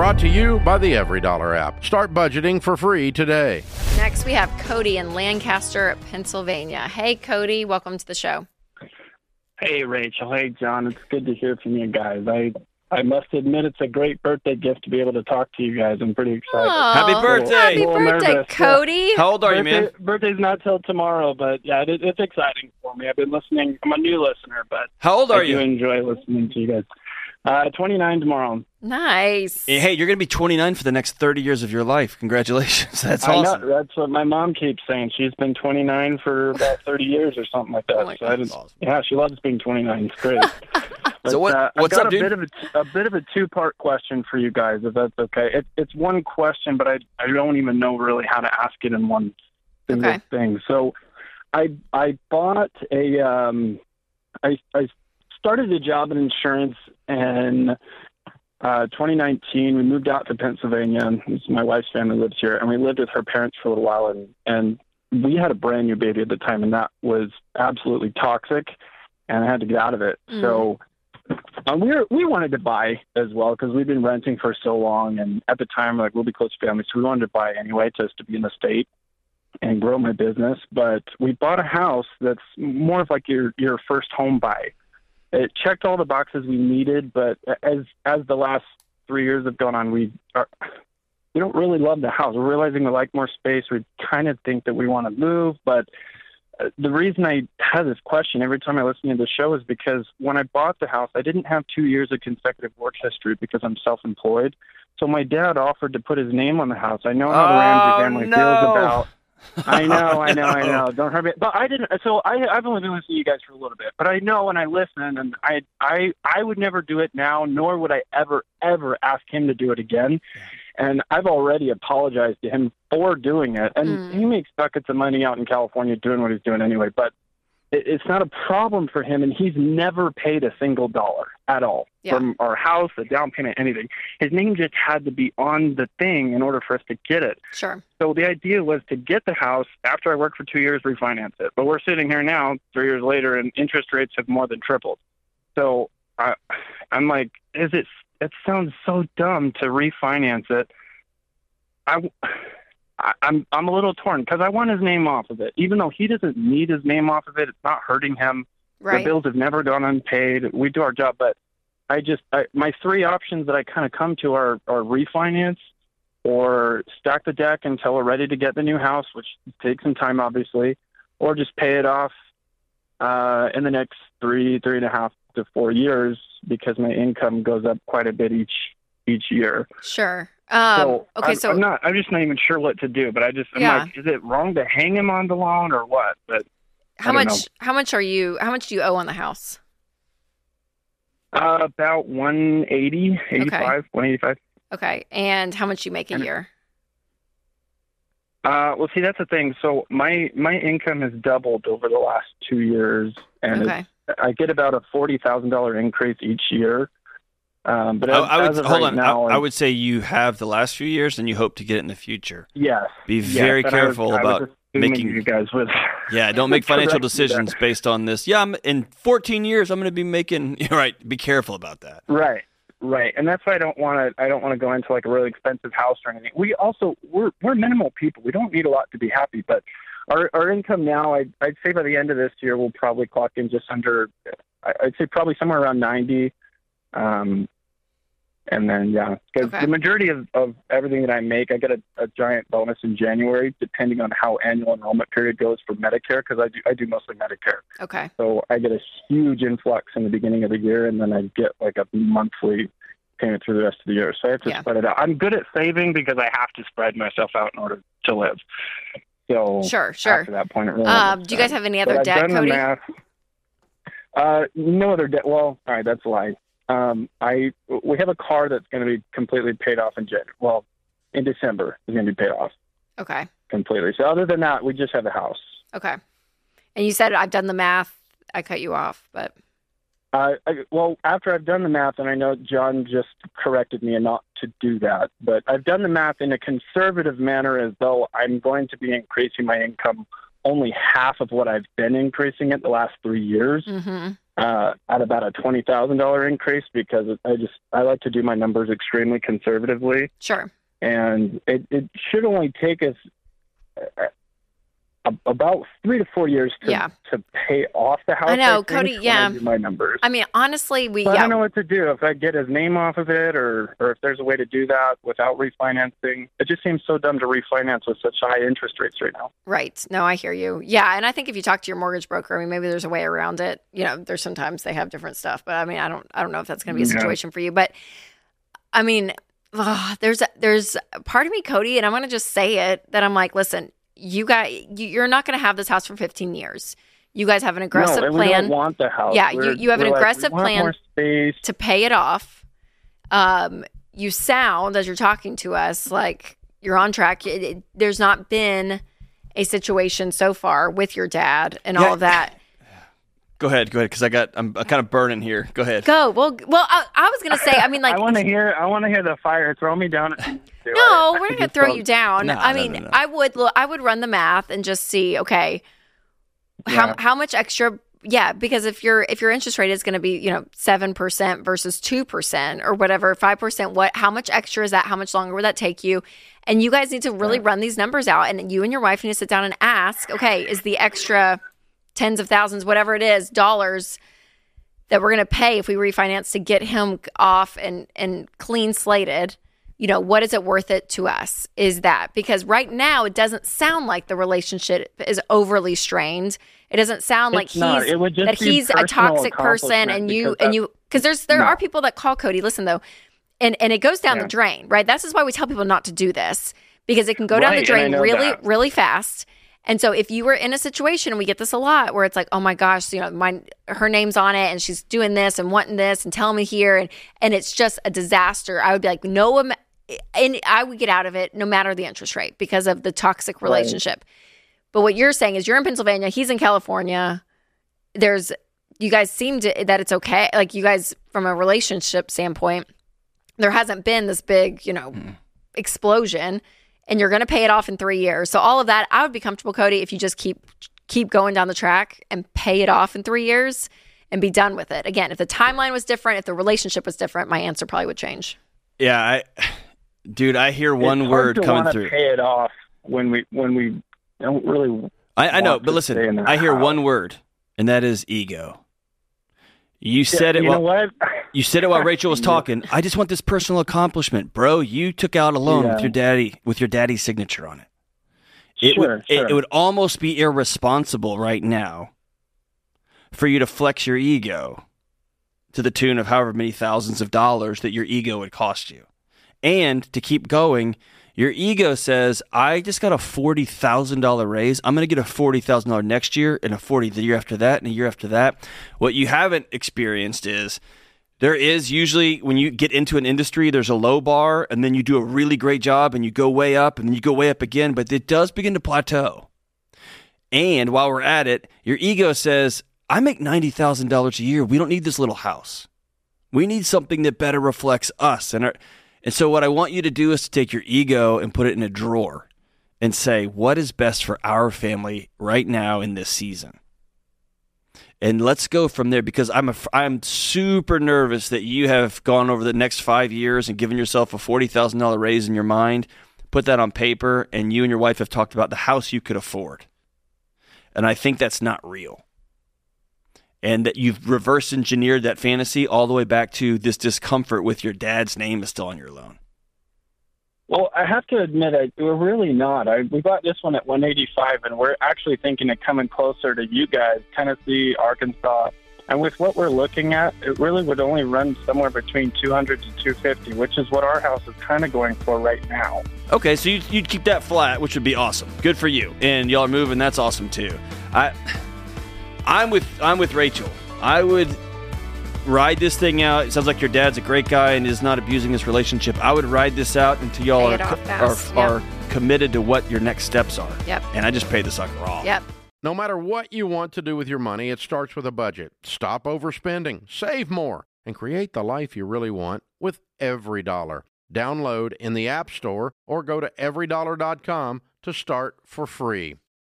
Brought to you by the EveryDollar app. Start budgeting for free today. Next, we have Cody in Lancaster, Pennsylvania. Hey, Cody, welcome to the show. Hey, Rachel. Hey, John. It's good to hear from you guys. I I must admit it's a great birthday gift to be able to talk to you guys. I'm pretty excited. Aw, Happy birthday. Happy Little birthday, nervous, yeah. Cody. How old are you, man? Birthday's not till tomorrow, but yeah, it, it's exciting for me. I've been listening. I'm a new listener, but How old are I do you? enjoy listening to you guys. Uh, 29 tomorrow. Nice. Hey, you're going to be 29 for the next 30 years of your life. Congratulations. That's I awesome. know that's what my mom keeps saying. She's been 29 for about 30 years or something like that. Oh my so I gosh. didn't, yeah, she loves being 29. It's great. But, So what- uh, what's I've got up, a dude? Bit of a, a bit of a two-part question for you guys, if that's okay. It, it's one question, but I I don't even know really how to ask it in one single Okay. thing. So, I I bought a um, I I started a job in insurance in uh, 2019. We moved out to Pennsylvania. and My wife's family lives here, and we lived with her parents for a little while, and and we had a brand new baby at the time, and that was absolutely toxic, and I had to get out of it. Mm. So. Um, we were, we wanted to buy as well because we've been renting for so long, and at the time, like we'll be close to family, so we wanted to buy anyway, just to be in the state and grow my business. But we bought a house that's more of like your your first home buy. It checked all the boxes we needed, but as as the last three years have gone on, we are we don't really love the house. We're realizing we like more space. We kind of think that we want to move, but uh, the reason I have this question every time I listen to the show is because when I bought the house, I didn't have two years of consecutive work history because I'm self-employed. So my dad offered to put his name on the house. I know how the Oh, Ramsey family no. feels about. I know, I know, I know. Don't hurt me. But I didn't. So I, I've only been listening to you guys for a little bit, but I know and I listen, and I, I, I would never do it now, nor would I ever, ever ask him to do it again. And I've already apologized to him for doing it, and Mm. he makes buckets of money out in California doing what he's doing anyway. But it, it's not a problem for him, and he's never paid a single dollar at all Yeah. from our house, the down payment, anything. His name just had to be on the thing in order for us to get it. Sure. So the idea was to get the house after I worked for two years, refinance it. But we're sitting here now, three years later, and interest rates have more than tripled. So I, I'm like, is it? It sounds so dumb to refinance it. I, I I'm I'm a little torn because I want his name off of it, even though he doesn't need his name off of it. It's not hurting him. Right. The bills have never gone unpaid. We do our job, but I just I, my three options that I kind of come to are are refinance or stack the deck until we're ready to get the new house, which takes some time, obviously, or just pay it off uh, in the next three three and a half to four years because my income goes up quite a bit each each year. Sure. Um, so okay, I'm, so I'm not. I'm just not even sure what to do. But I just I'm Yeah. like, is it wrong to hang him on the lawn or what? But how much? How much are you? How much do you owe on the house? uh, about 180, 85, 185. Okay, and how much you make a And- year? Uh, well, see, that's the thing. So my my income has doubled over the last two years, and Okay. I get about a forty thousand dollar increase each year. Um, but I, as, I would hold right on. now, I, I would say you have the last few years, and you hope to get it in the future. yes, Be yes, very was- careful was about making- you guys would. Yeah, don't make financial decisions based on this. Yeah, I'm, in 14 years, I'm going to be making. Right. Be careful about that. Right, right, and that's why I don't want to. I don't want to go into like a really expensive house or anything. We also we're we're minimal people. We don't need a lot to be happy, but our our income now, I'd I'd say by the end of this year, we'll probably clock in just under. I'd say probably somewhere around ninety. Um, and then yeah, because Okay. the majority of, of everything that I make, I get a, a giant bonus in January, depending on how annual enrollment period goes for Medicare, because I do I do mostly Medicare. Okay. So I get a huge influx in the beginning of the year, and then I get like a monthly payment through the rest of the year. So I have to Yeah. spread it out. I'm good at saving because I have to spread myself out in order to live. So Sure. Sure. after that point, really Um, do you guys have any But other I've debt, Cody? Uh, no other debt. Well, all right, that's a lie. Um, I we have a car that's going to be completely paid off in January. Well, in December, it's going to be paid off Okay. completely. So other than that, we just have a house. Okay. And you said I've done the math. I cut you off, but Uh, I, well, after I've done the math, and I know John just corrected me not to do that, but I've done the math in a conservative manner as though I'm going to be increasing my income only half of what I've been increasing it the last three years. hmm uh, at about a twenty thousand dollar increase because I just I like to do my numbers extremely conservatively, Sure. and it, it should only take us about three to four years to Yeah. to pay off the house. I know, think, Cody, yeah. I my numbers. I mean, honestly, we So I yeah, don't know what to do. If I get his name off of it, or or if there's a way to do that without refinancing. It just seems so dumb to refinance with such high interest rates right now. Right. No, I hear you. Yeah, and I think if you talk to your mortgage broker, I mean, maybe there's a way around it. You know, there's sometimes they have different stuff, but I mean, I don't, I don't know if that's going to be a Yeah. situation for you. But I mean, there's, a, there's a part of me, Cody, and I'm going to just say it that I'm like, listen, you got, you, you're not going to have this house for 15 years. You guys have an aggressive no, and we plan don't want the house. Yeah, you- We're- you have an we're like, aggressive plan to pay it off. Um, you sound as you're talking to us like you're on track. It, it- there's not been a situation so far with your dad and Yeah. all of that. Go ahead, go ahead, because I got I'm kind of burning here. Go ahead. Go well. Well, I, I was gonna say. I mean, like, I want to hear. I want to hear the fire. Throw me down. no, we're not gonna throw you down. No, I no, mean, no, no. I would. look, I would run the math and just see. Okay, how Yeah. how much extra? Yeah, because if your if your interest rate is going to be you know seven percent versus two percent or whatever five percent, what how much extra is that? How much longer would that take you? And you guys need to really run these numbers out, and you and your wife need to sit down and ask. Okay, is the extra tens of thousands, whatever it is, dollars that we're going to pay if we refinance to get him off and and clean slated you know what is it worth it to us is that because right now it doesn't sound like the relationship is overly strained it doesn't sound like not. he's It would just that he's a toxic person and you and you because there's there No. are people that call cody listen though and and it goes down Yeah. the drain right this is why we tell people not to do this because it can go down the Right, and I drain really that. really fast and so if you were in a situation, we get this a lot, where it's like, oh my gosh, you know, my her name's on it, and she's doing this and wanting this and telling me here, and and it's just a disaster. I would be like, no, am- and I would get out of it no matter the interest rate because of the toxic relationship. But what you're saying is, you're in Pennsylvania, he's in California. There's, you guys seem to that it's okay. Like you guys, from a relationship standpoint, there hasn't been this big, you know, mm. explosion and you're going to pay it off in 3 years. So all of that, I would be comfortable Cody if you just keep keep going down the track and pay it off in 3 years and be done with it. Again, if the timeline was different, if the relationship was different, my answer probably would change. Yeah, I, dude, I hear one It's hard word to coming through. Pay it off when we when we don't really. I, I know, but listen, stay in the I hear house. one word, and that is ego. You said it You know what? You said it while Rachel was talking. I just want this personal accomplishment, bro. You took out a loan with your daddy with your daddy's signature on it. It Sure, would it, sure. it would almost be irresponsible right now for you to flex your ego to the tune of however many thousands of dollars that your ego would cost you. And to keep going, your ego says, I just got a $40,000 raise. I'm going to get a $40,000 next year and a 40 the year after that and a year after that. What you haven't experienced is there is usually when you get into an industry, there's a low bar and then you do a really great job and you go way up and then you go way up again, but it does begin to plateau. And while we're at it, your ego says, I make $90,000 a year. We don't need this little house. We need something that better reflects us. And, our, and so, what I want you to do is to take your ego and put it in a drawer and say, what is best for our family right now in this season? And let's go from there because I'm a, I'm super nervous that you have gone over the next five years and given yourself a forty thousand dollar raise in your mind, put that on paper, and you and your wife have talked about the house you could afford. And I think that's not real. And that you've reverse engineered that fantasy all the way back to this discomfort with your dad's name is still on your loan. Well, I have to admit, I, we're really not. I, we bought this one at 185, and we're actually thinking of coming closer to you guys, Tennessee, Arkansas. And with what we're looking at, it really would only run somewhere between 200 to 250, which is what our house is kind of going for right now. Okay, so you'd, you'd keep that flat, which would be awesome. Good for you. And y'all are moving. That's awesome too. I, I'm with I'm with Rachel. I would ride this thing out. It sounds like your dad's a great guy and is not abusing this relationship. I would ride this out until y'all are it are, fast. are, committed to what your next steps are. Yep. And I just pay the sucker off. Yep. No matter what you want to do with your money, it starts with a budget. Stop overspending, save more, and create the life you really want with every dollar. Download in the App Store or go to everydollar.com to start for free.